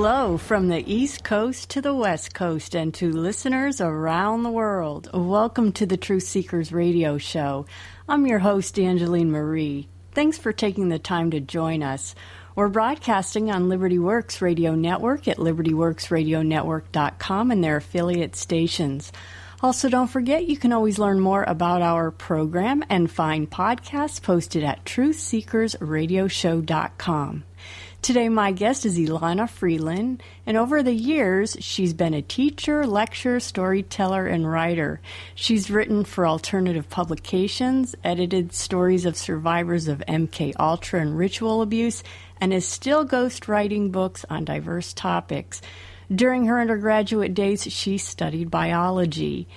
Hello from the East Coast to the West Coast and to listeners around the world. Welcome to the Truth Seekers Radio Show. I'm your host, Angeline Marie. Thanks for taking the time to join us. We're broadcasting on Liberty Works Radio Network at libertyworksradionetwork.com and their affiliate stations. Also, don't forget you can always learn more about our program and find podcasts posted at truthseekersradioshow.com. Today, my guest is Elana Freeland, and over the years, she's been a teacher, lecturer, storyteller, and writer. She's written for alternative publications, edited stories of survivors of MK Ultra and ritual abuse, and is still ghostwriting books on diverse topics. During her undergraduate days, she studied biology.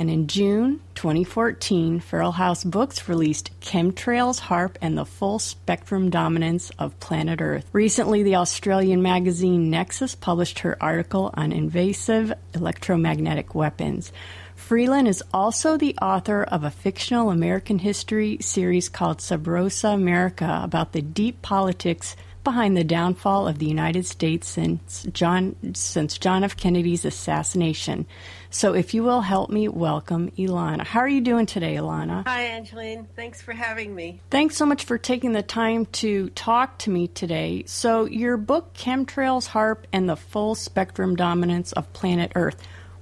And in June 2014, Feral House Books released Chemtrails, HAARP, and the Full Spectrum Dominance of Planet Earth. Recently, the Australian magazine Nexus published her article on invasive electromagnetic weapons. Freeland is also the author of a fictional American history series called Sub Rosa America about the deep politics behind the downfall of the United States since John since John F. Kennedy's assassination. So, if you will help me welcome Elana. How are you doing today, Elana? Hi, Angeline. Thanks for having me. Thanks so much for taking the time to talk to me today. So, your book, Chemtrails, HAARP, and the Full Spectrum Dominance of Planet Earth.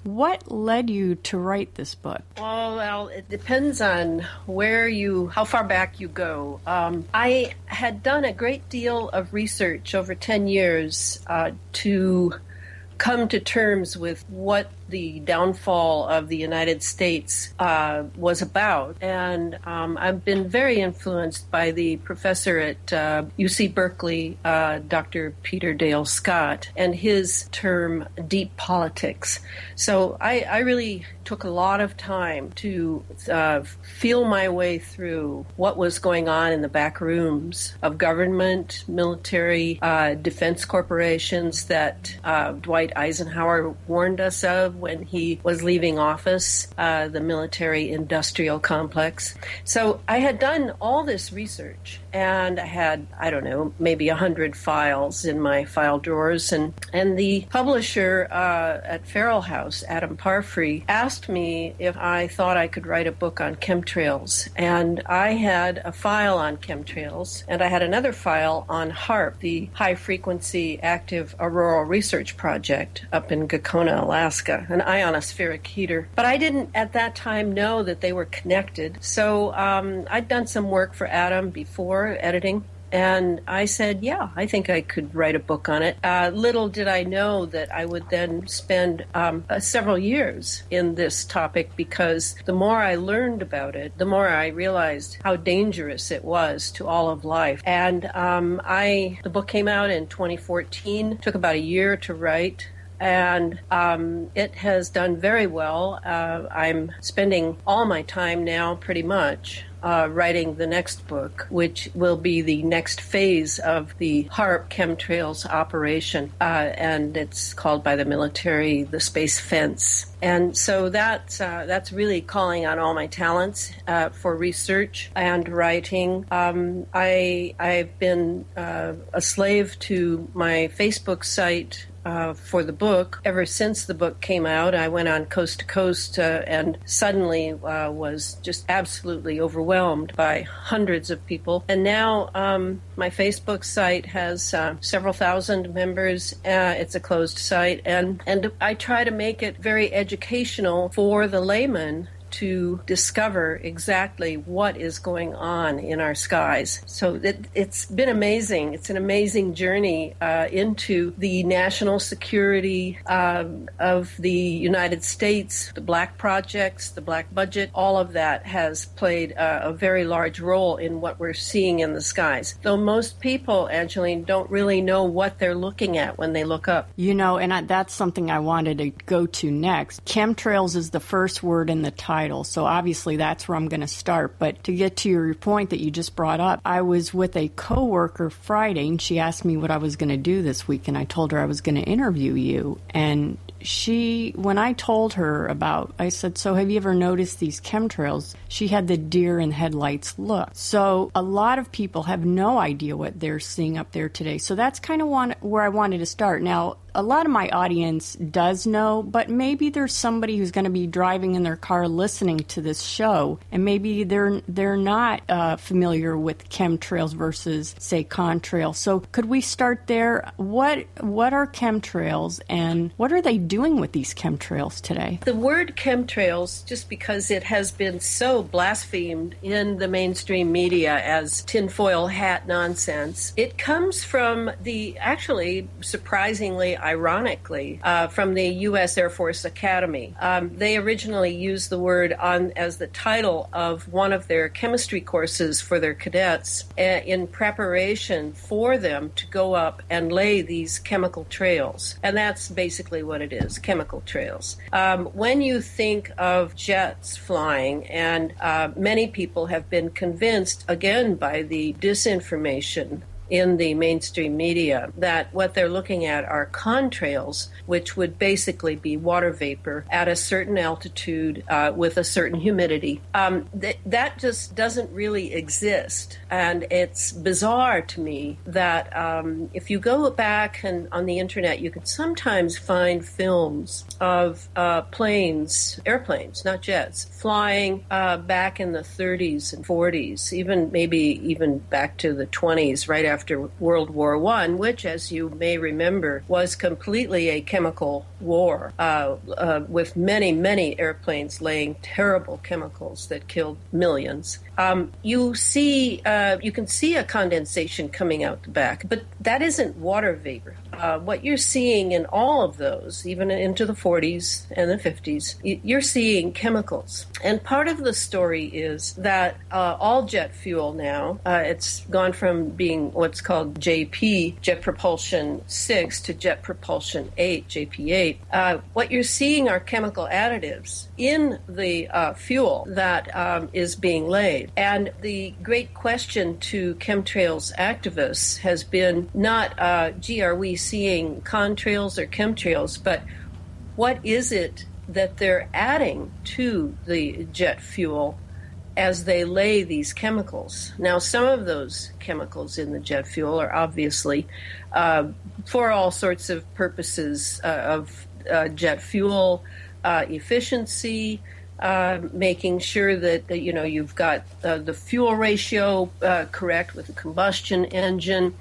What led you to write this book? Well, well, it depends on where you, how far back you go. Um, I had done a great deal of research over 10 years uh, to come to terms with what the downfall of the United States uh, was about. And um, I've been very influenced by the professor at uh, UC Berkeley, uh, Dr. Peter Dale Scott, and his term deep politics. So I, I really took a lot of time to uh, feel my way through what was going on in the back rooms of government, military, uh, defense corporations that uh, Dwight Eisenhower warned us of when he was leaving office, uh, the military industrial complex. So I had done all this research and I had, I don't know, maybe a hundred files in my file drawers. And, and the publisher uh, at Feral House, Adam Parfrey, asked me if I thought I could write a book on chemtrails. And I had a file on chemtrails, and I had another file on HAARP, the High Frequency Active Auroral Research Project up in Gakona, Alaska, an ionospheric heater. But I didn't at that time know that they were connected. So um, I'd done some work for Adam before editing. And I said, Yeah, I think I could write a book on it. Uh, little did I know that I would then spend um, uh, several years in this topic because the more I learned about it, the more I realized how dangerous it was to all of life. And um, I, the book came out in 2014, took about a year to write and um, it has done very well. Uh, I'm spending all my time now, pretty much, uh, writing the next book, which will be the next phase of the HAARP chemtrails operation, uh, and it's called by the military the Space Fence. And so that's uh, that's really calling on all my talents uh, for research and writing. Um, I I've been uh, a slave to my Facebook site uh, for the book. Ever since the book came out, I went on coast to coast uh, and suddenly uh, was just absolutely overwhelmed by hundreds of people. And now um, my Facebook site has uh, several thousand members. Uh, it's a closed site, and and I try to make it very educational for the layman to discover exactly what is going on in our skies. So it, has been amazing. It's an amazing journey uh, into the national security uh, of the United States, the black projects, the black budget, all of that has played uh, a very large role in what we're seeing in the skies. Though most people, Angeline, don't really know what they're looking at when they look up. You know, and I, that's something I wanted to go to next. Chemtrails is the first word in the title So obviously that's where I'm going to start. But to get to your point that you just brought up, I was with a coworker Friday and she asked me what I was going to do this week and I told her I was going to interview you and she, when I told her about, I said, So have you ever noticed these chemtrails? She had the deer in headlights look. So a lot of people have no idea what they're seeing up there today. So that's kind of one, where I wanted to start. Now, a lot of my audience does know, but maybe there's somebody who's going to be driving in their car listening to this show, and maybe they're they're not uh, familiar with chemtrails versus say contrails. So could we start there? What what are chemtrails, and what are they doing with these chemtrails today? The word chemtrails, just because it has been so blasphemed in the mainstream media as tinfoil hat nonsense, it comes from the actually surprisingly, ironically, uh, from the U.S. Air Force Academy. Um, they originally used the word on as the title of one of their chemistry courses for their cadets uh, in preparation for them to go up and lay these chemical trails, and that's basically what it is chemical trails. Um, when you think of jets flying, and uh, many people have been convinced, again, by the disinformation in the mainstream media that what they're looking at are contrails, which would basically be water vapor at a certain altitude uh, with a certain humidity. Um, th- that just doesn't really exist. And it's bizarre to me that um, if you go back and on the internet, you can sometimes find films of uh, planes, airplanes, not jets, flying uh, back in the 30s and 40s, even maybe even back to the 20s, right after after World War One, which, as you may remember, was completely a chemical war uh, uh, with many, many airplanes laying terrible chemicals that killed millions. Um, you see, uh, you can see a condensation coming out the back, but that isn't water vapor. Uh, what you're seeing in all of those, even into the 40s and the 50s, you're seeing chemicals. And part of the story is that uh, all jet fuel now, uh, it's gone from being what's called JP, Jet Propulsion 6, to Jet Propulsion 8, JP8. Uh, what you're seeing are chemical additives in the uh, fuel that um, is being laid. And the great question to chemtrails activists has been not, uh, gee, are we seeing contrails or chemtrails, but what is it that they're adding to the jet fuel as they lay these chemicals. Now, some of those chemicals in the jet fuel are obviously uh, for all sorts of purposes uh, of uh, jet fuel uh, efficiency, uh, making sure that, you know you've got uh, the fuel ratio correct with the combustion engine,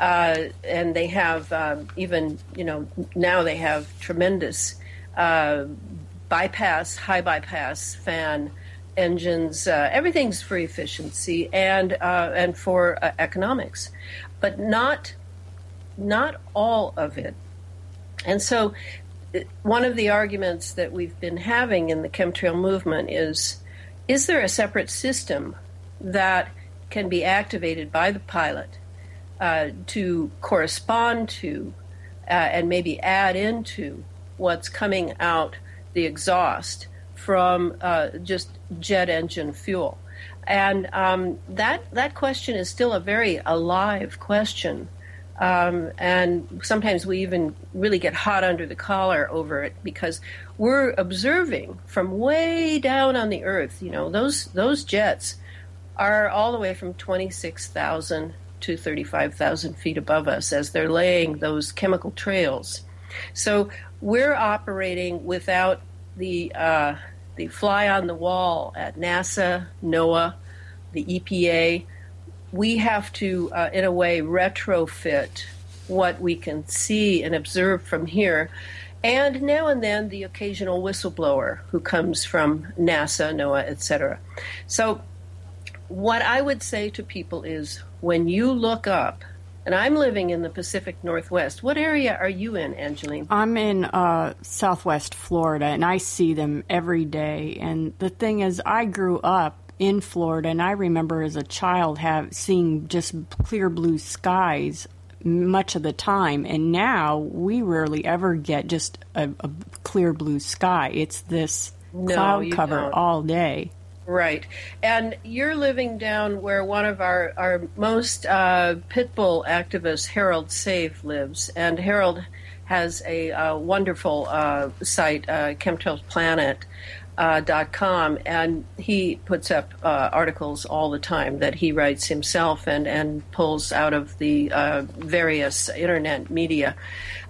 and they have um, even you know now they have tremendous bypass, high bypass fan engines. everything's for efficiency and and for economics, but not not all of it. And so one of the arguments that we've been having in the chemtrail movement is is there a separate system that can be activated by the pilot uh, to correspond to uh, and maybe add into what's coming out the exhaust from uh, just jet engine fuel? And um, that that question is still a very alive question. Um, and sometimes we even really get hot under the collar over it because we're observing from way down on the earth. You know, those those jets are all the way from twenty six thousand to thirty five thousand feet above us as they're laying those chemical trails. So we're operating without the uh, the fly on the wall at NASA, NOAA, the EPA we have to, uh, in a way, retrofit what we can see and observe from here. And now and then, the occasional whistleblower who comes from NASA, NOAA, etc. So, what I would say to people is when you look up, and I'm living in the Pacific Northwest. What area are you in, Angeline? I'm in uh, Southwest Florida, and I see them every day. And the thing is, I grew up in Florida, and I remember as a child have seeing just clear blue skies much of the time, and now we rarely ever get just a, a clear blue sky. It's this no, cloud cover don't. all day. Right. And you're living down where one of our, our most uh, pit bull activists, Harold Saive, lives. And Harold has a, a wonderful uh, site, uh, chemtrailsplanet. Uh, and he puts up uh, articles all the time that he writes himself and, and pulls out of the uh, various internet media.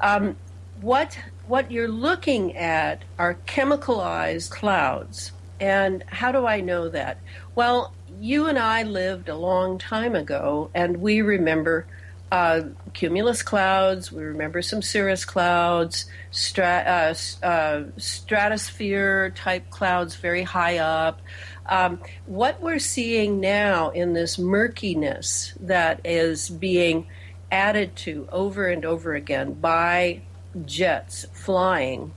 Um, what what you're looking at are chemicalized clouds, and how do I know that? Well, you and I lived a long time ago, and we remember uh, cumulus clouds. We remember some cirrus clouds, uh, uh, stratosphere type clouds very high up. Um, what we're seeing now in this murkiness that is being added to over and over again by jets flying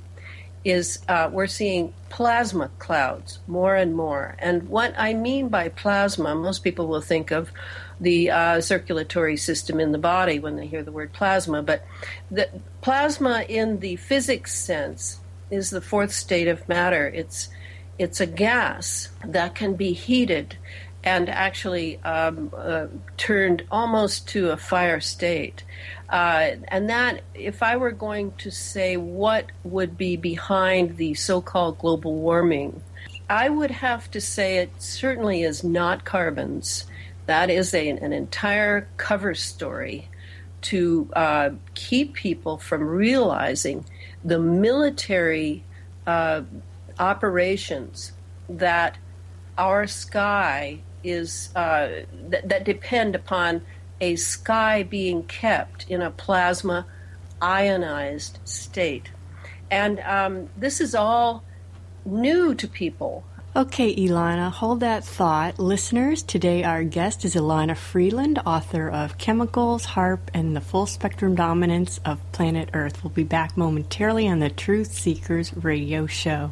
is uh, we're seeing plasma clouds more and more. And what I mean by plasma, most people will think of the uh, circulatory system in the body when they hear the word plasma. But the plasma, in the physics sense, is the fourth state of matter. It's it's a gas that can be heated and actually um, uh, turned almost to a fire state. Uh, and that, if I were going to say what would be behind the so called global warming, I would have to say it certainly is not carbons. That is a, an entire cover story to uh, keep people from realizing the military uh, operations that our sky is uh, th- that depend upon a sky being kept in a plasma ionized state. And um, this is all new to people. Okay, Elana, hold that thought. Listeners, today our guest is Elana Freeland, author of Chemicals, HAARP, and the Full Spectrum Dominance of Planet Earth. We'll be back momentarily on the Truth Seekers radio show.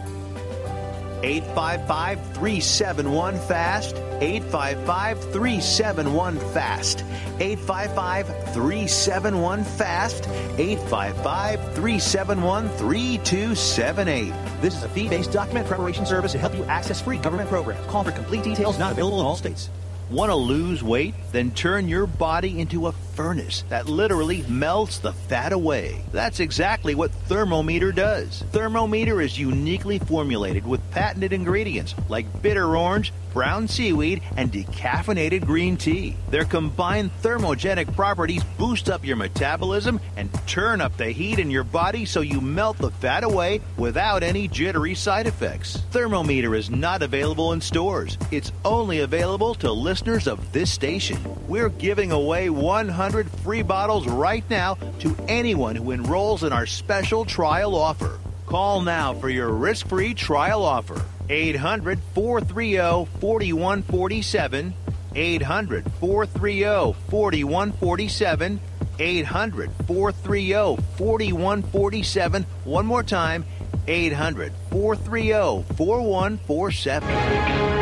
855 371 FAST. 855 371 FAST. 855 371 FAST. 855 371 3278. This is a fee based document preparation service to help you access free government programs. Call for complete details, not available in all states. Want to lose weight? Then turn your body into a furnace that literally melts the fat away. That's exactly what Thermometer does. Thermometer is uniquely formulated with patented ingredients like bitter orange, brown seaweed, and decaffeinated green tea. Their combined thermogenic properties boost up your metabolism and turn up the heat in your body so you melt the fat away without any jittery side effects. Thermometer is not available in stores. It's only available to listeners of this station. We're giving away 100 free bottles right now to anyone who enrolls in our special trial offer. Call now for your risk free trial offer. 800 430 4147. 800 430 4147. 800 430 4147. One more time 800 430 4147.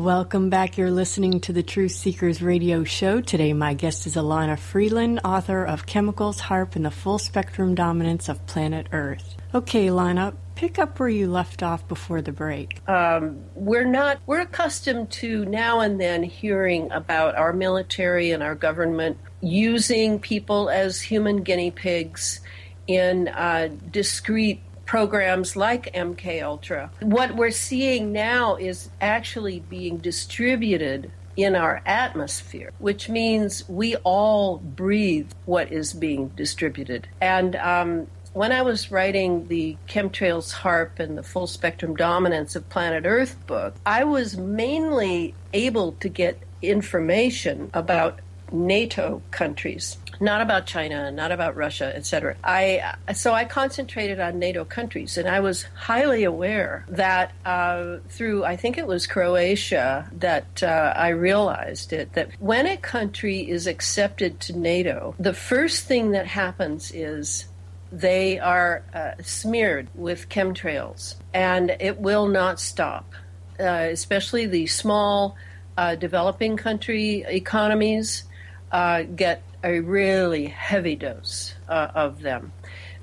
Welcome back. You're listening to the Truth Seekers radio show. Today, my guest is Elana Freeland, author of Chemicals, HAARP, and the Full Spectrum Dominance of Planet Earth. Okay, Elana, pick up where you left off before the break. Um, we're not, we're accustomed to now and then hearing about our military and our government using people as human guinea pigs in uh, discrete programs like MK Ultra. What we're seeing now is actually being distributed in our atmosphere, which means we all breathe what is being distributed. And um, when I was writing the Chemtrails HAARP and the Full Spectrum Dominance of Planet Earth book, I was mainly able to get information about NATO countries not about China, not about Russia, etc. I so I concentrated on NATO countries, and I was highly aware that uh, through I think it was Croatia that uh, I realized it that when a country is accepted to NATO, the first thing that happens is they are uh, smeared with chemtrails, and it will not stop. Uh, especially the small uh, developing country economies uh, get a really heavy dose uh, of them.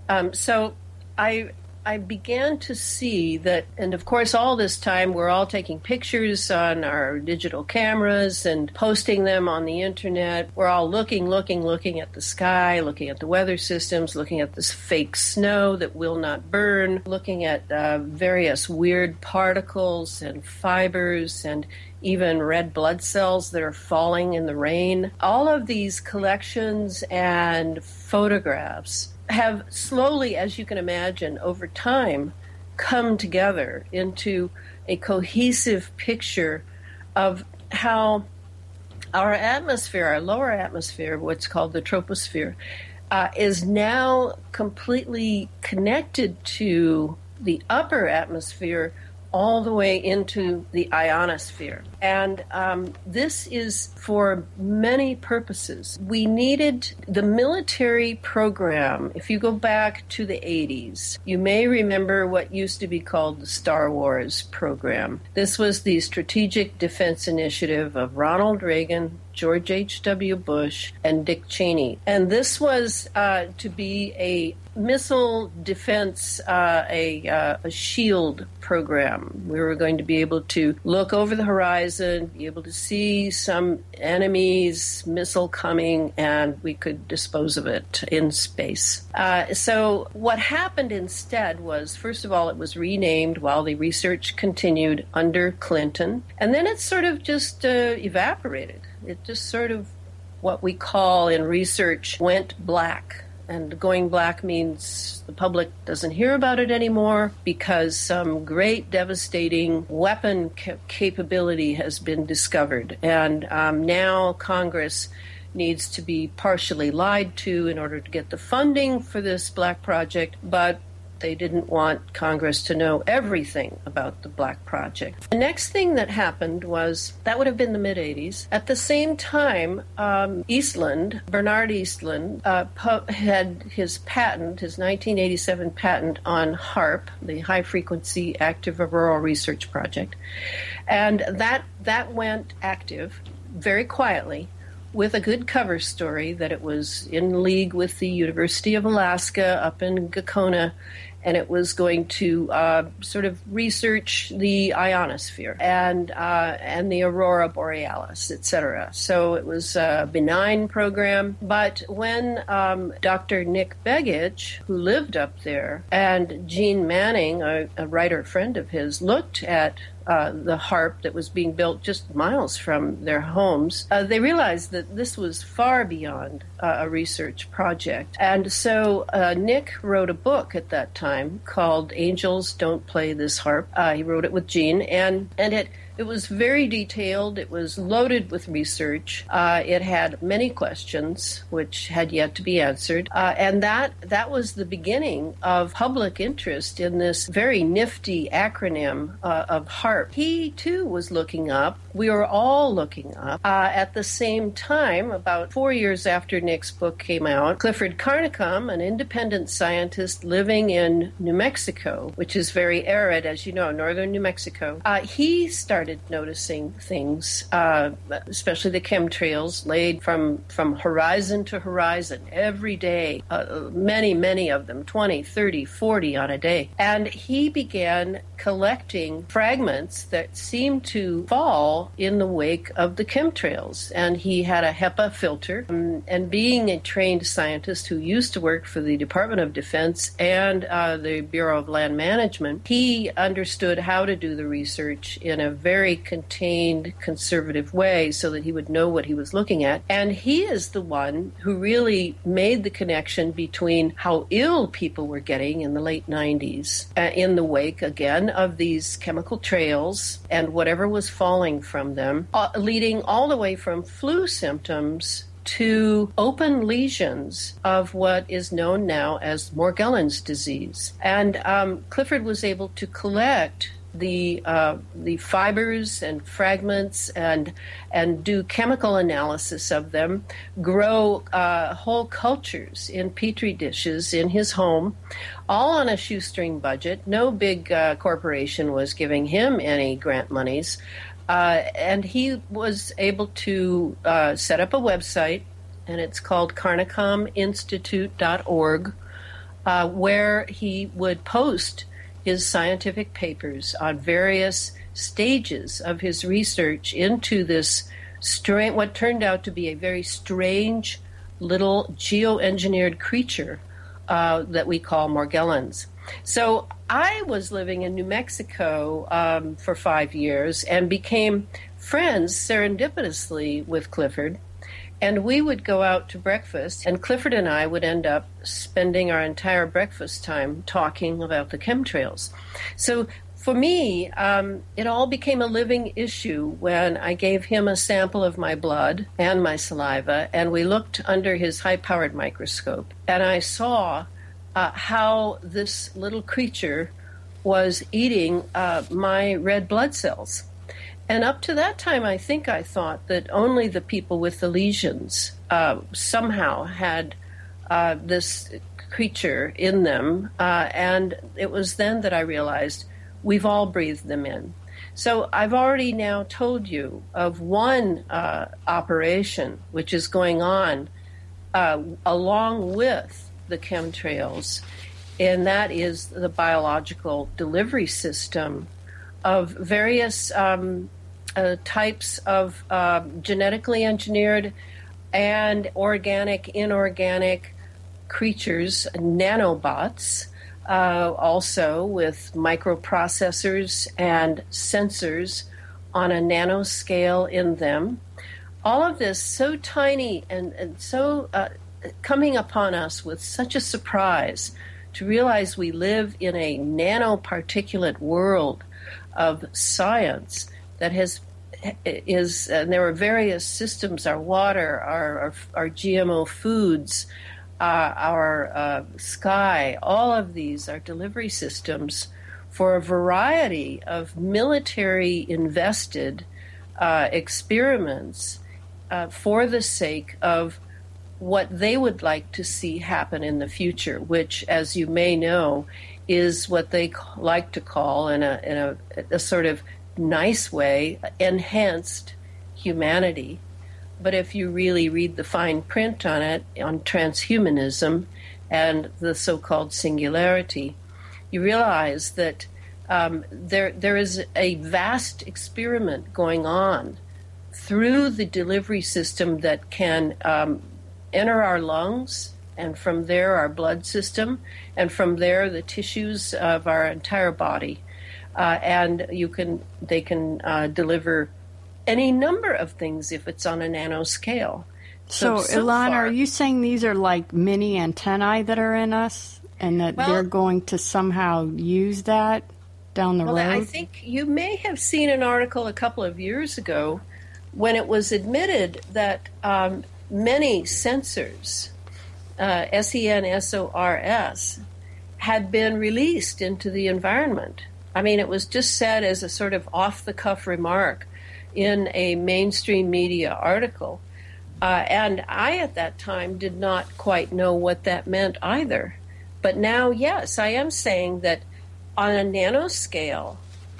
Um, so I I began to see that, and of course, all this time we're all taking pictures on our digital cameras and posting them on the internet. We're all looking, looking, looking at the sky, looking at the weather systems, looking at this fake snow that will not burn, looking at uh, various weird particles and fibers and even red blood cells that are falling in the rain. All of these collections and photographs have slowly, as you can imagine, over time, come together into a cohesive picture of how our atmosphere, our lower atmosphere, what's called the troposphere, uh, is now completely connected to the upper atmosphere all the way into the ionosphere. And um, this is for many purposes. We needed the military program. If you go back to the 80s, you may remember what used to be called the Star Wars program. This was the Strategic Defense Initiative of Ronald Reagan, George H.W. Bush, and Dick Cheney. And this was uh, to be a missile defense, uh, a, uh, a, shield program. We were going to be able to look over the horizon, be able to see some enemy's missile coming, and we could dispose of it in space. Uh, so, what happened instead was, first of all, it was renamed while the research continued under Clinton, and then it sort of just uh, evaporated. It just sort of what we call in research went black and going black means the public doesn't hear about it anymore because some great devastating weapon ca- capability has been discovered. And um, now Congress needs to be partially lied to in order to get the funding for this black project, but they didn't want Congress to know everything about the Black Project. The next thing that happened was that would have been the mid 80s. At the same time, um, Eastlund, Bernard Eastlund, uh, had his patent, his 1987 patent on HAARP, the High Frequency Active Auroral Research Project. And that, that went active very quietly with a good cover story that it was in league with the University of Alaska up in Gakona and it was going to uh, sort of research the ionosphere and uh, and the aurora borealis, etc. So it was a benign program. But when um, Dr. Nick Begich, who lived up there, and Jeane Manning, a, a writer friend of his, looked at uh, the HAARP that was being built just miles from their homes, uh, they realized that this was far beyond uh, a research project. And so uh, Nick wrote a book at that time called Angels Don't Play This HAARP. Uh, he wrote it with Jeane, and, and it it was very detailed. It was loaded with research. Uh, it had many questions which had yet to be answered, uh, and that that was the beginning of public interest in this very nifty acronym uh, of HAARP. He too was looking up. We were all looking up uh, at the same time. About four years after Nick's book came out, Clifford Carnicom, an independent scientist living in New Mexico, which is very arid, as you know, northern New Mexico, uh, he started noticing things, uh, especially the chemtrails laid from, from horizon to horizon every day, uh, many, many of them, 20, 30, 40 on a day. And he began collecting fragments that seemed to fall in the wake of the chemtrails. And he had a HEPA filter. Um, and being a trained scientist who used to work for the Department of Defense and uh, the Bureau of Land Management, he understood how to do the research in a very contained, conservative way so that he would know what he was looking at. And he is the one who really made the connection between how ill people were getting in the late 90s uh, in the wake, again, of these chemical trails and whatever was falling from them, uh, leading all the way from flu symptoms to open lesions of what is known now as Morgellons disease. And um, Clifford was able to collect the uh, the fibers and fragments and and do chemical analysis of them, grow uh, whole cultures in petri dishes in his home, all on a shoestring budget. No big uh, corporation was giving him any grant monies, uh, and he was able to uh, set up a website, and it's called CarnicomInstitute.org, uh, where he would post his scientific papers on various stages of his research into this strange, what turned out to be a very strange little geoengineered creature uh, that we call Morgellons. So I was living in New Mexico um, for five years and became friends serendipitously with Clifford. And we would go out to breakfast, and Clifford and I would end up spending our entire breakfast time talking about the chemtrails. So for me, um, it all became a living issue when I gave him a sample of my blood and my saliva, and we looked under his high powered microscope. And I saw uh, how this little creature was eating uh, my red blood cells. And up to that time, I think I thought that only the people with the lesions uh, somehow had uh, this creature in them. Uh, and it was then that I realized we've all breathed them in. So I've already now told you of one uh, operation which is going on uh, along with the chemtrails, and that is the biological delivery system of various um, uh, types of uh, genetically engineered and organic, inorganic creatures, nanobots, uh, also with microprocessors and sensors on a nanoscale in them. All of this so tiny and, and so uh, coming upon us with such a surprise to realize we live in a nanoparticulate world of science that has is and there are various systems our water our our, our gmo foods uh, our uh, sky all of these are delivery systems for a variety of military invested uh, experiments uh, for the sake of what they would like to see happen in the future, which, as you may know, is what they like to call, in a, in a, a sort of nice way, enhanced humanity. But if you really read the fine print on it, on transhumanism and the so called singularity, you realize that um, there, there is a vast experiment going on through the delivery system that can um, enter our lungs, and from there, our blood system, and from there, the tissues of our entire body uh, and you can they can uh, deliver any number of things if it's on a nano scale. So, so, Elana, far, are you saying these are like mini antennae that are in us, and that well, they're going to somehow use that down the road? well, road? I think you may have seen an article a couple of years ago when it was admitted that um, many sensors, uh, SEN SORS, had been released into the environment I mean, it was just said as a sort of off the cuff remark in a mainstream media article. Uh, and I, at that time, did not quite know what that meant either. But now, yes, I am saying that on a nanoscale,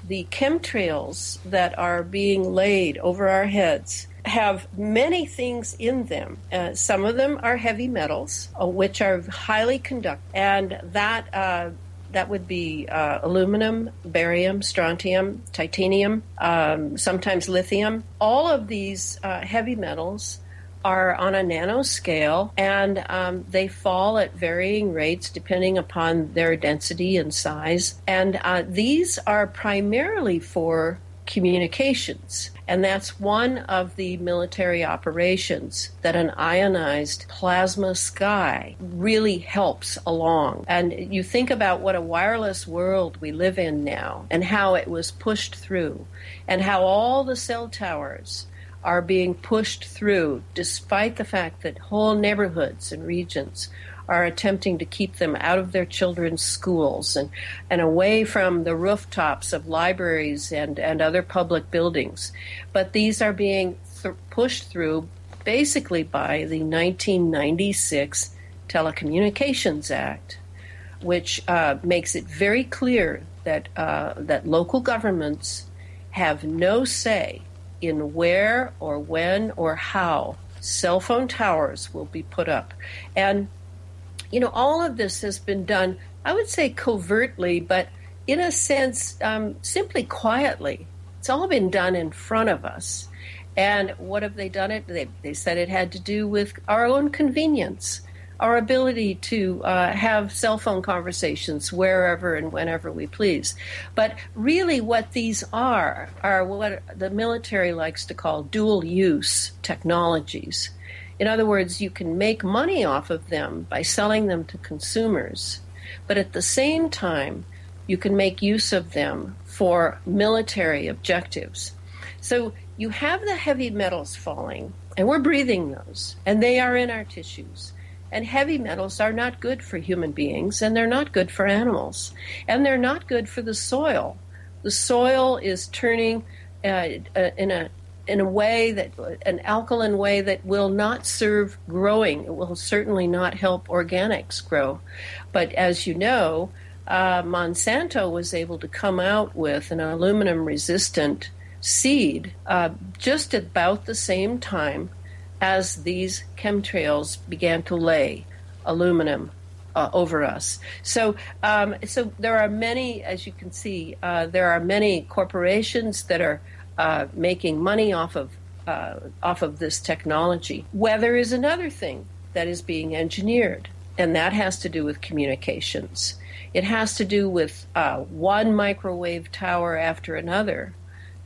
the chemtrails that are being laid over our heads have many things in them. Uh, some of them are heavy metals, uh, which are highly conductive, and that uh, that would be uh, aluminum, barium, strontium, titanium, um, sometimes lithium. All of these uh, heavy metals are on a nanoscale and um, they fall at varying rates depending upon their density and size. And uh, these are primarily for communications. And that's one of the military operations that an ionized plasma sky really helps along. And you think about what a wireless world we live in now and how it was pushed through, and how all the cell towers are being pushed through despite the fact that whole neighborhoods and regions are attempting to keep them out of their children's schools and, and away from the rooftops of libraries and, and other public buildings. But these are being th- pushed through basically by the 1996 Telecommunications Act, which uh, makes it very clear that, uh, that local governments have no say in where or when or how cell phone towers will be put up. And you know, all of this has been done, I would say covertly, but in a sense, um, simply quietly. It's all been done in front of us. And what have they done it? They, they said it had to do with our own convenience, our ability to uh, have cell phone conversations wherever and whenever we please. But really, what these are, are what the military likes to call dual use technologies. In other words, you can make money off of them by selling them to consumers, but at the same time, you can make use of them for military objectives. So you have the heavy metals falling, and we're breathing those, and they are in our tissues. And heavy metals are not good for human beings, and they're not good for animals, and they're not good for the soil. The soil is turning uh, uh in a in a way that an alkaline way that will not serve growing. It will certainly not help organics grow. But as you know, uh, Monsanto was able to come out with an aluminum resistant seed uh, just about the same time as these chemtrails began to lay aluminum uh, over us. So, um, so there are many, as you can see, uh, there are many corporations that are uh, making money off of uh, off of this technology. Weather is another thing that is being engineered, and that has to do with communications. It has to do with uh, one microwave tower after another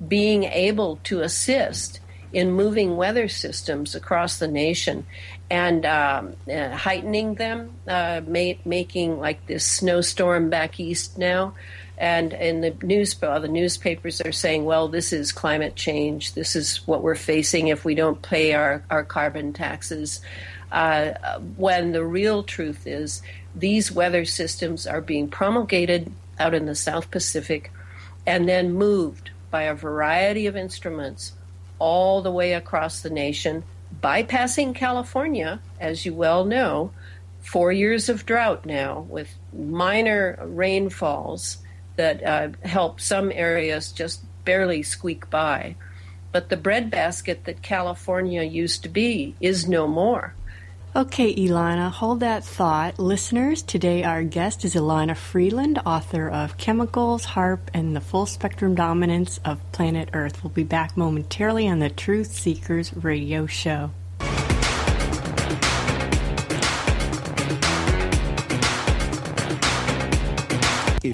being able to assist in moving weather systems across the nation and um, uh, heightening them, uh, ma- making like this snowstorm back east now and in the news, the newspapers are saying, well, this is climate change. This is what we're facing if we don't pay our, our carbon taxes. Uh, when the real truth is, these weather systems are being promulgated out in the South Pacific and then moved by a variety of instruments all the way across the nation, bypassing California, as you well know, four years of drought now with minor rainfalls that uh, help some areas just barely squeak by. But the breadbasket that California used to be is no more. Okay, Elana, hold that thought. Listeners, today our guest is Elana Freeland, author of Chemicals, HAARP, and the Full Spectrum Dominance of Planet Earth. We'll be back momentarily on the Truth Seekers radio show.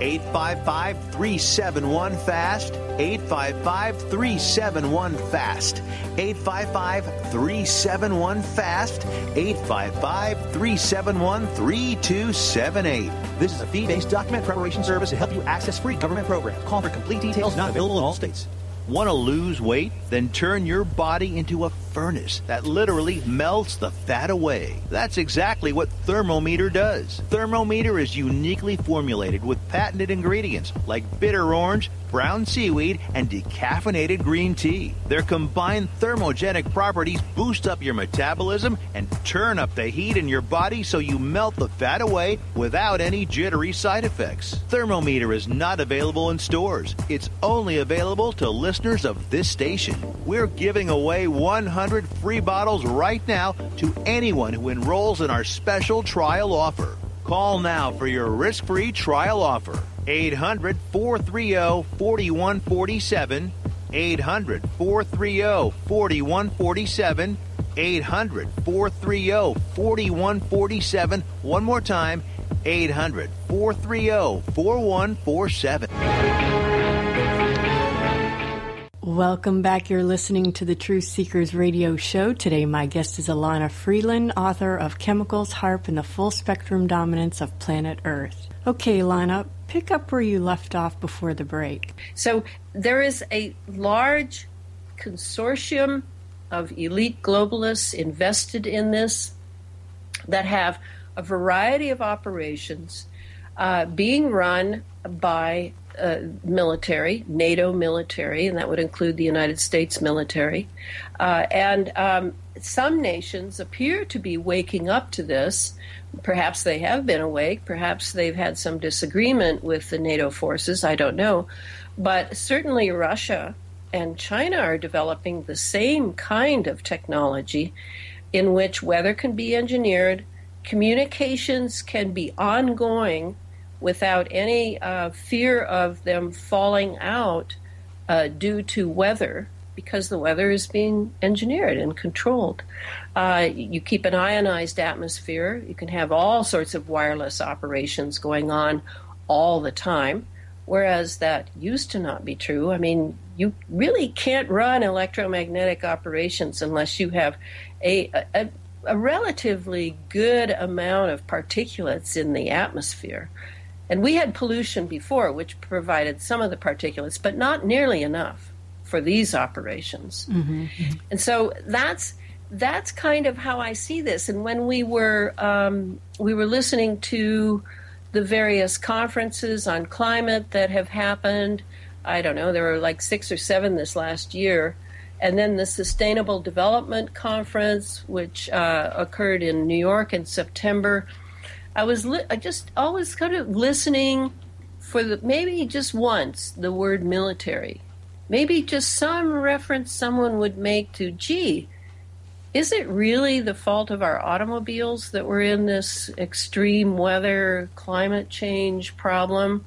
855 371 FAST. 855 371 FAST. 855 371 FAST. 855 371 3278. This is a fee based document preparation service to help you access free government programs. Call for complete details, not available in all states. Want to lose weight? Then turn your body into a furnace that literally melts the fat away. That's exactly what Thermometer does. Thermometer is uniquely formulated with patented ingredients like bitter orange, brown seaweed, and decaffeinated green tea. Their combined thermogenic properties boost up your metabolism and turn up the heat in your body so you melt the fat away without any jittery side effects. Thermometer is not available in stores. It's only available to listeners of this station. We're giving away 100 free bottles right now to anyone who enrolls in our special trial offer. Call now for your risk free trial offer. 800 430 4147. 800 430 4147. 800 430 4147. One more time 800 430 4147. Welcome back. You're listening to the Truth Seekers radio show. Today, my guest is Elana Freeland, author of Chemtrails, HAARP, and the Full Spectrum Dominance of Planet Earth. Okay, Elana, pick up where you left off before the break. So, there is a large consortium of elite globalists invested in this that have a variety of operations uh, being run by uh, military, NATO military, and that would include the United States military. Uh, and um, some nations appear to be waking up to this. Perhaps they have been awake, perhaps they've had some disagreement with the NATO forces, I don't know. But certainly Russia and China are developing the same kind of technology in which weather can be engineered, communications can be ongoing without any uh, fear of them falling out uh, due to weather because the weather is being engineered and controlled. Uh, you keep an ionized atmosphere, you can have all sorts of wireless operations going on all the time, whereas that used to not be true. I mean, you really can't run electromagnetic operations unless you have a, a, a relatively good amount of particulates in the atmosphere. And we had pollution before, which provided some of the particulates, but not nearly enough for these operations. Mm-hmm. And so that's that's kind of how I see this. And when we were um, we were listening to the various conferences on climate that have happened, I don't know, there were like six or seven this last year, and then the Sustainable Development Conference, which uh, occurred in New York in September I was li- I just always kind of listening for the maybe just once the word military, maybe just some reference someone would make to gee. Is it really the fault of our automobiles that we're in this extreme weather, climate change problem?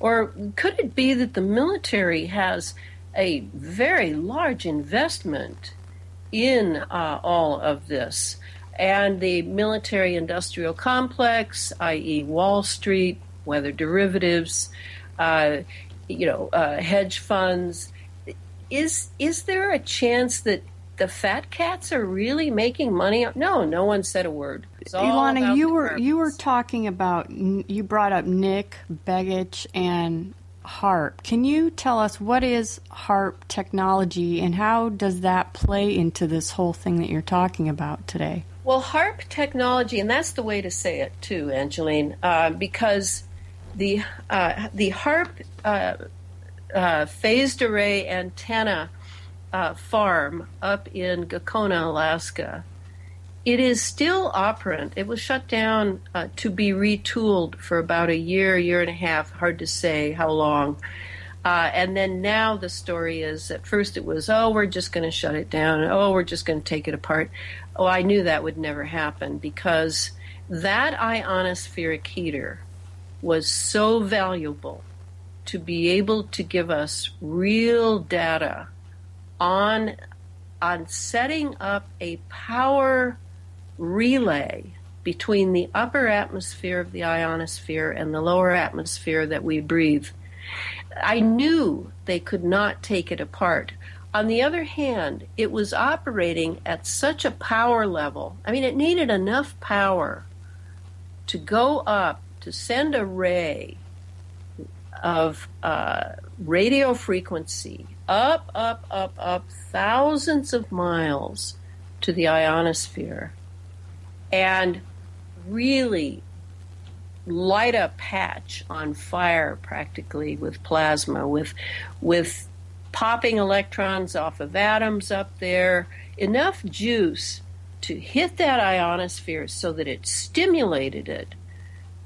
Or could it be that the military has a very large investment in uh, all of this? And the military industrial complex, i.e., Wall Street, weather derivatives, uh, you know, uh, hedge funds. Is is there a chance that the fat cats are really making money? No, no one said a word. Elana, you were you were talking about you brought up Nick Begich and HAARP. Can you tell us what is HAARP technology and how does that play into this whole thing that you're talking about today? Well, HAARP technology, and that's the way to say it too, Angeline, uh, because the uh, the HAARP uh, uh, phased array antenna uh, farm up in Gakona, Alaska, it is still operant. It was shut down uh, to be retooled for about a year, year and a half. Hard to say how long. Uh, and then now the story is at first it was, oh, we're just going to shut it down. Oh, we're just going to take it apart. Oh, I knew that would never happen because that ionospheric heater was so valuable to be able to give us real data on on setting up a power relay between the upper atmosphere of the ionosphere and the lower atmosphere that we breathe I knew they could not take it apart. On the other hand, it was operating at such a power level. I mean, it needed enough power to go up, to send a ray of uh, radio frequency up, up, up, up, thousands of miles to the ionosphere and really light a patch on fire practically with plasma, with with popping electrons off of atoms up there, enough juice to hit that ionosphere so that it stimulated it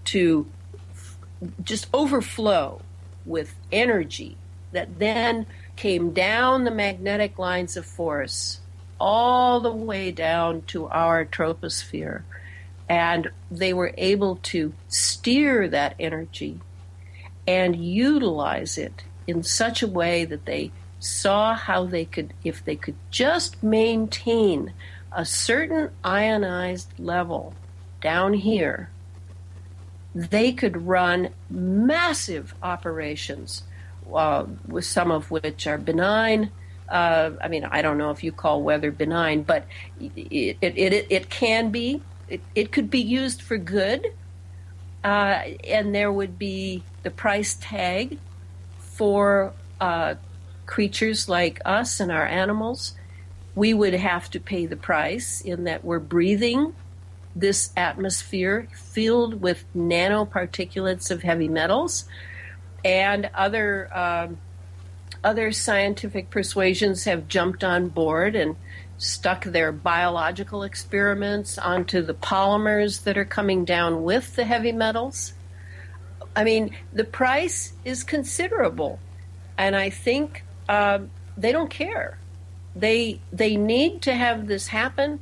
to just overflow with energy that then came down the magnetic lines of force all the way down to our troposphere. And they were able to steer that energy and utilize it in such a way that they saw how they could, if they could just maintain a certain ionized level down here, they could run massive operations, uh, with some of which are benign. Uh, I mean, I don't know if you call weather benign, but it it, it, it can be. It, it could be used for good, uh, and there would be the price tag for uh, creatures like us and our animals. We would have to pay the price in that we're breathing this atmosphere filled with nanoparticulates of heavy metals and other um, other scientific persuasions have jumped on board and stuck their biological experiments onto the polymers that are coming down with the heavy metals. I mean, the price is considerable, and I think uh, they don't care. They they need to have this happen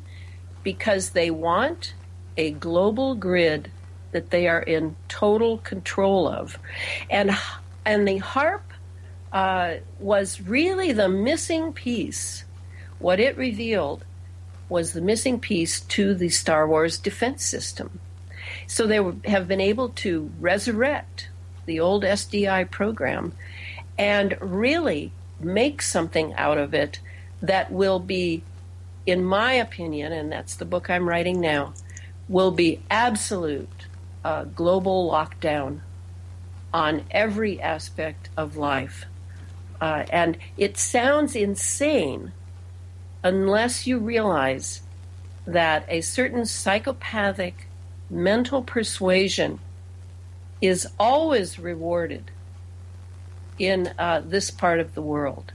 because they want a global grid that they are in total control of, and and the HAARP uh, was really the missing piece. What it revealed was the missing piece to the Star Wars defense system. So they have been able to resurrect the old SDI program and really make something out of it that will be, in my opinion, and that's the book I'm writing now, will be absolute uh, global lockdown on every aspect of life. Uh, and it sounds insane unless you realize that a certain psychopathic mental persuasion is always rewarded in uh, this part of the world.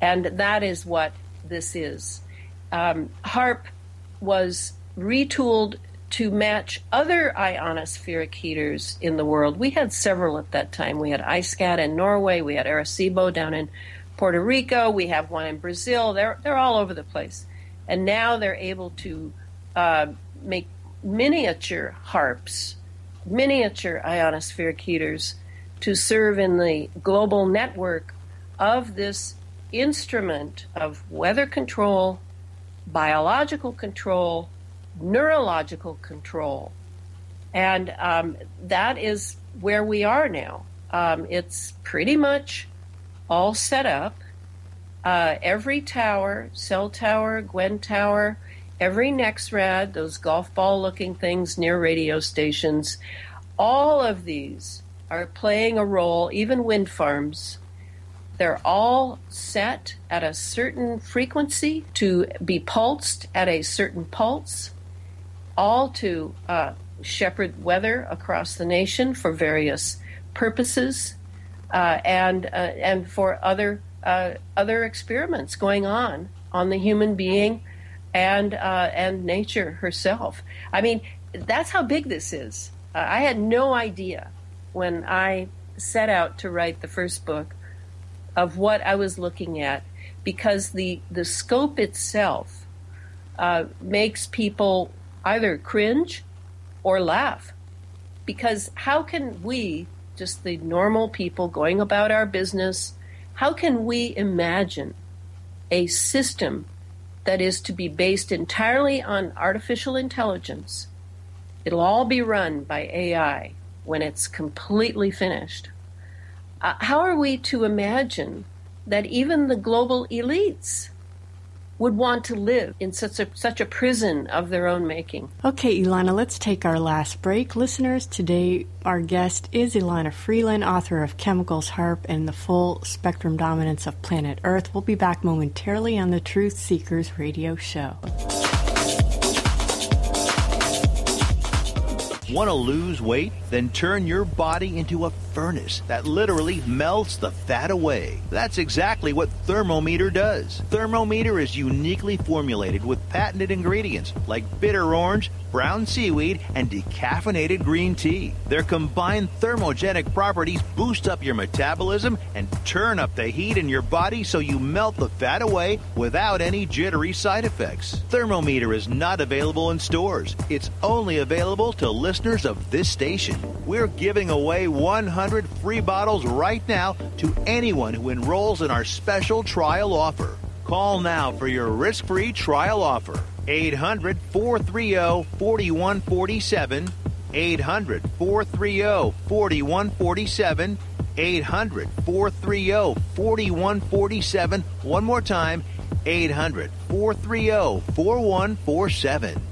And that is what this is. Um, HAARP was retooled to match other ionospheric heaters in the world. We had several at that time. We had EISCAT in Norway, we had Arecibo down in Puerto Rico, we have one in Brazil. They're, they're all over the place. And now they're able to uh, make miniature harps, miniature ionospheric heaters to serve in the global network of this instrument of weather control, biological control, neurological control. And um, that is where we are now. Um, it's pretty much all set up. Uh, every tower, cell tower, GWEN tower, every NEXRAD, those golf ball looking things near radio stations, all of these are playing a role, even wind farms. They're all set at a certain frequency to be pulsed at a certain pulse, all to uh, shepherd weather across the nation for various purposes and uh, and for other uh, other experiments going on on the human being and uh, and nature herself. I mean, that's how big this is. Uh, I had no idea when I set out to write the first book of what I was looking at because the, the scope itself uh, makes people either cringe or laugh. Because how can we, just the normal people going about our business, how can we imagine a system that is to be based entirely on artificial intelligence? It'll all be run by AI when it's completely finished. Uh, how are we to imagine that even the global elites would want to live in such a such a prison of their own making. Okay, Elana, let's take our last break. Listeners, today our guest is Elana Freeland, author of Chemtrails HAARP, and the Full Spectrum Dominance of Planet Earth. We'll be back momentarily on the Truth Seekers radio show. Want to lose weight? Then turn your body into a furnace that literally melts the fat away. That's exactly what Thermometer does. Thermometer is uniquely formulated with patented ingredients like bitter orange, brown seaweed, and decaffeinated green tea. Their combined thermogenic properties boost up your metabolism and turn up the heat in your body so you melt the fat away without any jittery side effects. Thermometer is not available in stores. It's only available to listeners of this station. We're giving away 100 free bottles right now to anyone who enrolls in our special trial offer. Call now for your risk free trial offer. 800 430 4147. 800 430 4147. 800 430 4147. One more time 800 430 4147.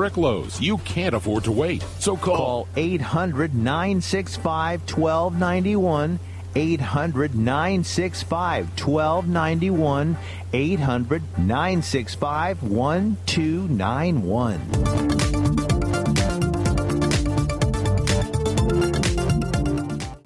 historic lows. You can't afford to wait. So call, call 800 965 1291. 800 965 1291. 800 965 1291.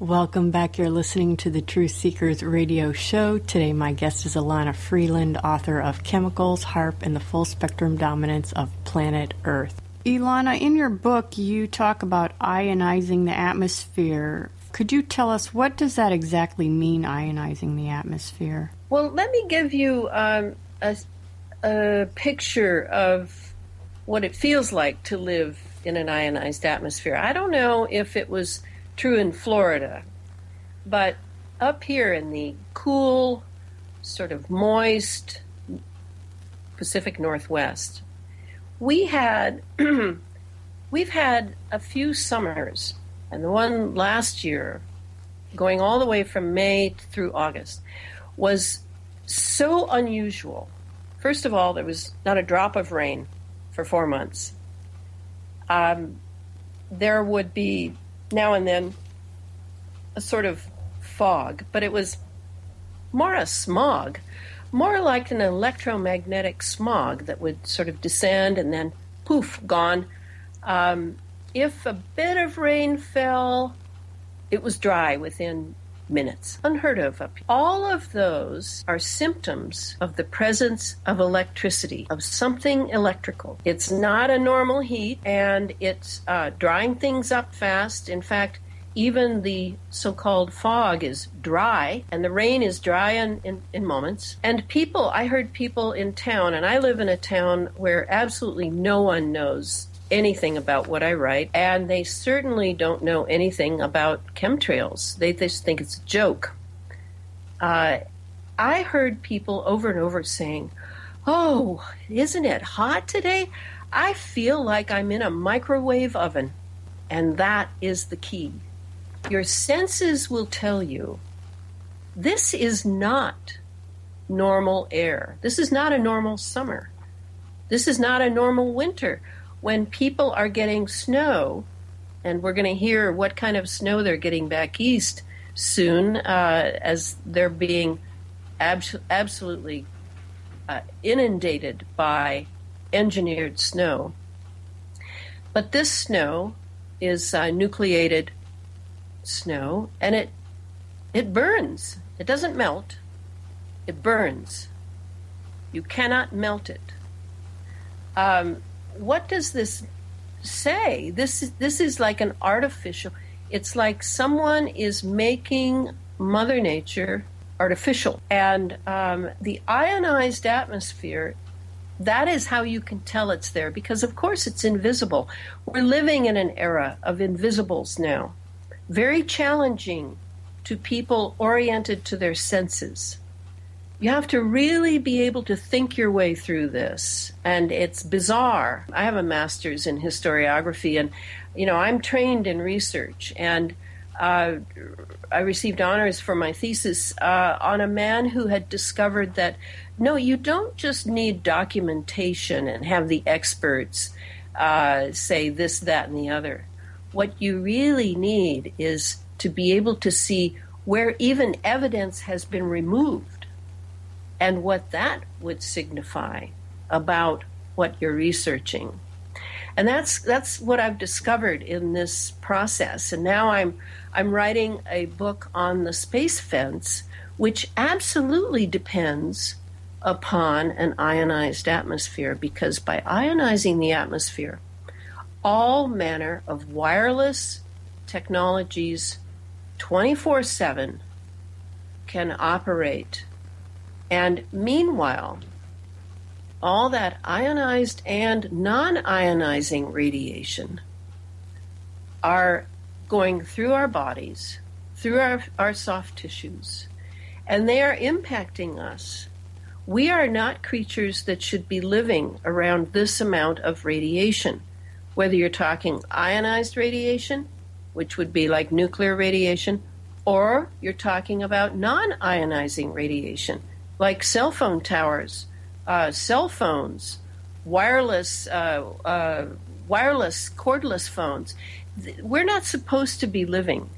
Welcome back. You're listening to the Truth Seekers radio show. Today, my guest is Elana Freeland, author of Chemtrails, HAARP, and the Full Spectrum Dominance of Planet Earth. Elana, in your book, you talk about ionizing the atmosphere. Could you tell us what does that exactly mean, ionizing the atmosphere? Well, let me give you um, a, a picture of what it feels like to live in an ionized atmosphere. I don't know if it was true in Florida. But up here in the cool, sort of moist Pacific Northwest, we had we've had a few summers, and the one last year, going all the way from May through August, was so unusual. First of all, there was not a drop of rain for four months. Um, there would be now and then a sort of fog, but it was more a smog, more like an electromagnetic smog that would sort of descend and then poof, gone. Um, if a bit of rain fell, it was dry within minutes. Unheard of. All of those are symptoms of the presence of electricity, of something electrical. It's not a normal heat and it's uh, drying things up fast. In fact, even the so called fog is dry, and the rain is dry in, in, in, moments. And people, I heard people in town, and I live in a town where absolutely no one knows anything about what I write, and they certainly don't know anything about chemtrails. They just think it's a joke. Uh, I heard people over and over saying, Oh, isn't it hot today? I feel like I'm in a microwave oven. And that is the key. Your senses will tell you this is not normal air. This is not a normal summer. This is not a normal winter. When people are getting snow, and we're going to hear what kind of snow they're getting back east soon uh, as they're being abs- absolutely uh, inundated by engineered snow. But this snow is uh, nucleated snow and it it burns. It doesn't melt. It burns. You cannot melt it. Um, what does this say? This is this is like an artificial. It's like someone is making Mother Nature artificial, and um, the ionized atmosphere That is how you can tell it's there because, of course, it's invisible. We're living in an era of invisibles now, very challenging to people oriented to their senses. You have to really be able to think your way through this, and it's bizarre. I have a master's in historiography, and you know I'm trained in research, and uh, I received honors for my thesis uh, on a man who had discovered that no, you don't just need documentation and have the experts uh, say this, that, and the other. What you really need is to be able to see where even evidence has been removed and what that would signify about what you're researching. And that's that's what I've discovered in this process. And now I'm I'm writing a book on the space fence, which absolutely depends upon an ionized atmosphere because by ionizing the atmosphere, all manner of wireless technologies 24 7 can operate. And meanwhile, all that ionized and non ionizing radiation are going through our bodies, through our, our soft tissues, and they are impacting us we are not creatures that should be living around this amount of radiation. Whether you're talking ionized radiation, which would be like nuclear radiation, or you're talking about non ionizing radiation, like cell phone towers, uh, cell phones, wireless, uh, uh, wireless, cordless phones. We're not supposed to be living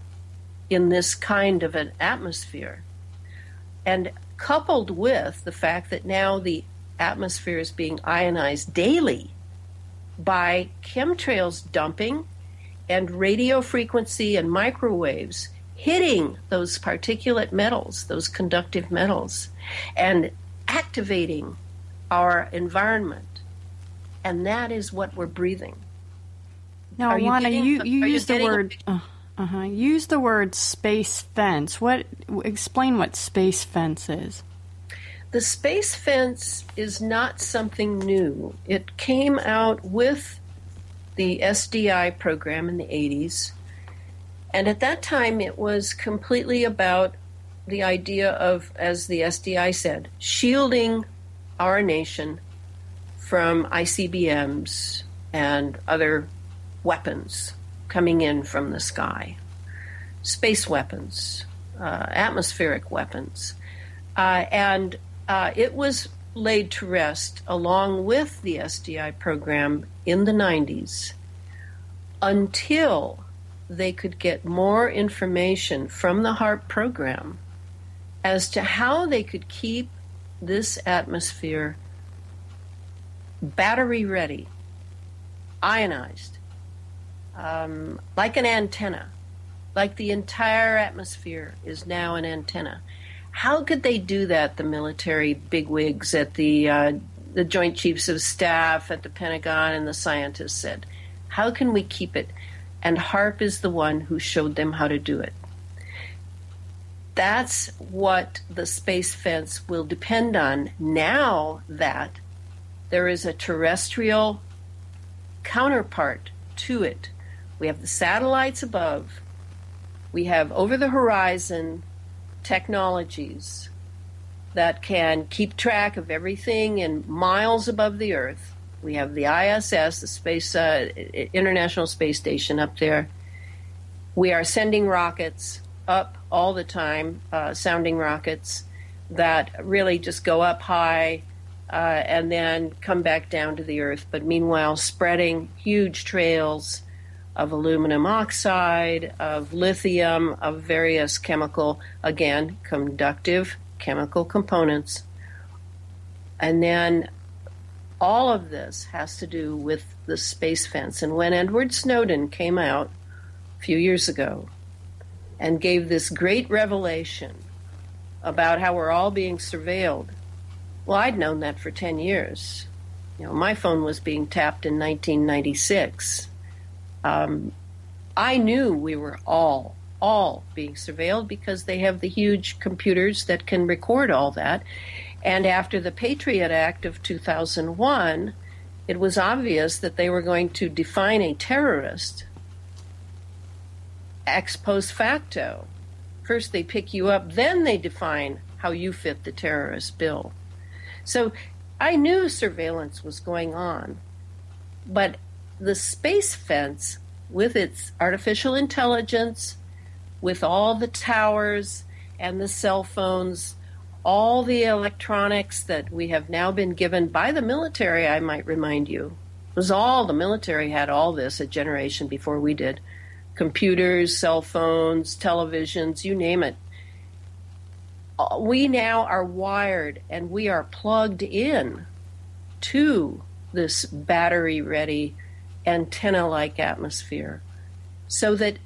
in this kind of an atmosphere. And coupled with the fact that now the atmosphere is being ionized daily by chemtrails dumping and radio frequency and microwaves hitting those particulate metals, those conductive metals, and activating our environment. And that is what we're breathing. Now, Elana, you, you, you use the word. Uh, uh-huh. Use the word space fence. What explain what space fence is? The space fence is not something new. It came out with the SDI program in the 80s. And at that time, it was completely about the idea of, as the SDI said, shielding our nation from ICBMs and other weapons coming in from the sky space weapons, uh, atmospheric weapons. Uh, and uh, it was laid to rest along with the SDI program in the 90s until they could get more information from the HAARP program as to how they could keep this atmosphere battery ready, ionized, um, like an antenna, like the entire atmosphere is now an antenna. How could they do that? The military bigwigs at the uh, the Joint Chiefs of Staff at the Pentagon and the scientists said, "How can we keep it?" And HAARP is the one who showed them how to do it. That's what the space fence will depend on now that there is a terrestrial counterpart to it we have the satellites above. We have over the horizon technologies that can keep track of everything in miles above the Earth. We have the ISS, the Space uh, International Space Station, up there. We are sending rockets up all the time, uh, sounding rockets that really just go up high uh, and then come back down to the Earth. But meanwhile, spreading huge trails of aluminum oxide, of lithium, of various chemical, again, conductive chemical components. And then all of this has to do with the space fence. And when Edward Snowden came out a few years ago and gave this great revelation about how we're all being surveilled, well, I'd known that for 10 years. You know, my phone was being tapped in 1996 um, I knew we were all, all being surveilled because they have the huge computers that can record all that. And after the Patriot Act of 2001, it was obvious that they were going to define a terrorist ex post facto. First, they pick you up, then they define how you fit the terrorist bill. So I knew surveillance was going on, but the space fence, with its artificial intelligence, with all the towers and the cell phones, all the electronics that we have now been given by the military, I might remind you. It was all the military had all this a generation before we did computers, cell phones, televisions, you name it. Uh, we now are wired and we are plugged in to this battery ready antenna like atmosphere so that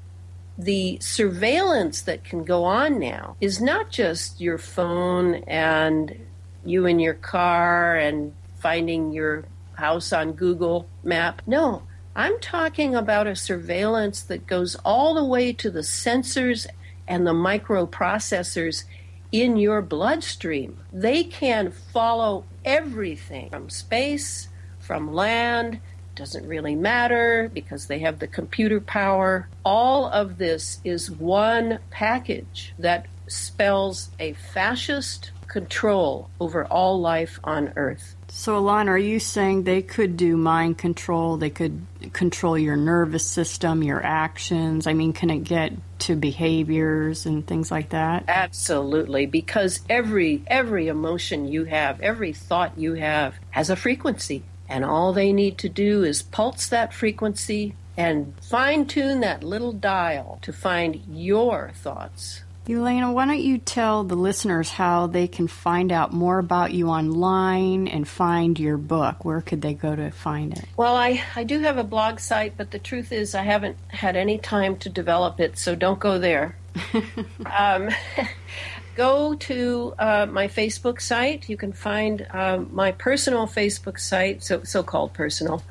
the surveillance that can go on now is not just your phone and you in your car and finding your house on Google Map. No, I'm talking about a surveillance that goes all the way to the sensors and the microprocessors in your bloodstream. They can follow everything from space, from land, doesn't really matter because they have the computer power. All of this is one package that spells a fascist control over all life on Earth. So, Alon, are you saying they could do mind control? They could control your nervous system, your actions? I mean, can it get to behaviors and things like that? Absolutely, because every every emotion you have, every thought you have has a frequency, and all they need to do is pulse that frequency and fine tune that little dial to find your thoughts Elana, why don't you tell the listeners how they can find out more about you online and find your book? Where could they go to find it? Well, I, I do have a blog site, but the truth is I haven't had any time to develop it, so don't go there. um, go to uh, my Facebook site. You can find uh, my personal Facebook site, so so called personal,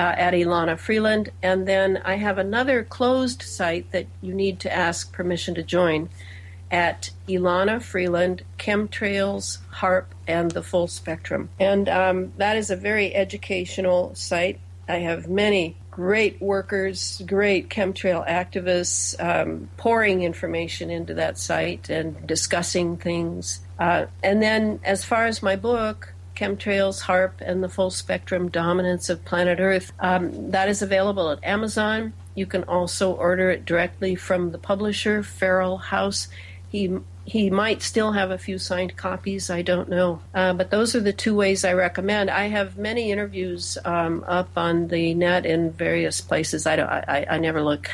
uh, at Elana Freeland, and then I have another closed site that you need to ask permission to join at Elana Freeland, Chemtrails, HAARP, and the Full Spectrum. And um, that is a very educational site. I have many great workers, great chemtrail activists um, pouring information into that site and discussing things. Uh, and then, as far as my book, Chemtrails, HAARP, and the Full Spectrum Dominance of Planet Earth, um, that is available at Amazon. You can also order it directly from the publisher, Feral House. He he might still have a few signed copies. I don't know, uh, but those are the two ways I recommend. I have many interviews um, up on the net in various places. I don't. I, I never look.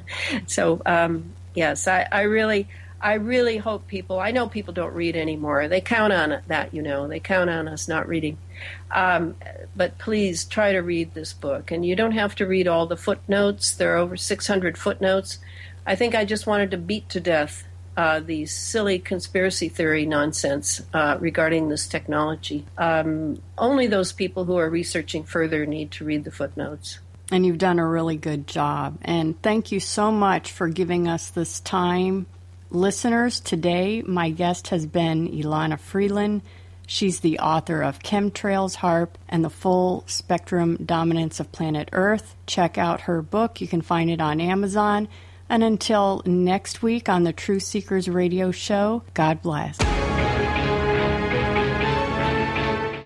so um, yes, I, I really. I really hope people. I know people don't read anymore. They count on that, you know. They count on us not reading. Um, but please try to read this book, and you don't have to read all the footnotes. There are over 600 footnotes. I think I just wanted to beat to death uh, the silly conspiracy theory nonsense uh, regarding this technology. Um, only those people who are researching further need to read the footnotes. And you've done a really good job. And thank you so much for giving us this time. Listeners, today my guest has been Elana Freeland. She's the author of Chemtrails, HAARP and the Full Spectrum Dominance of Planet Earth. Check out her book. You can find it on Amazon. And until next week on the Truth Seekers Radio Show, God bless.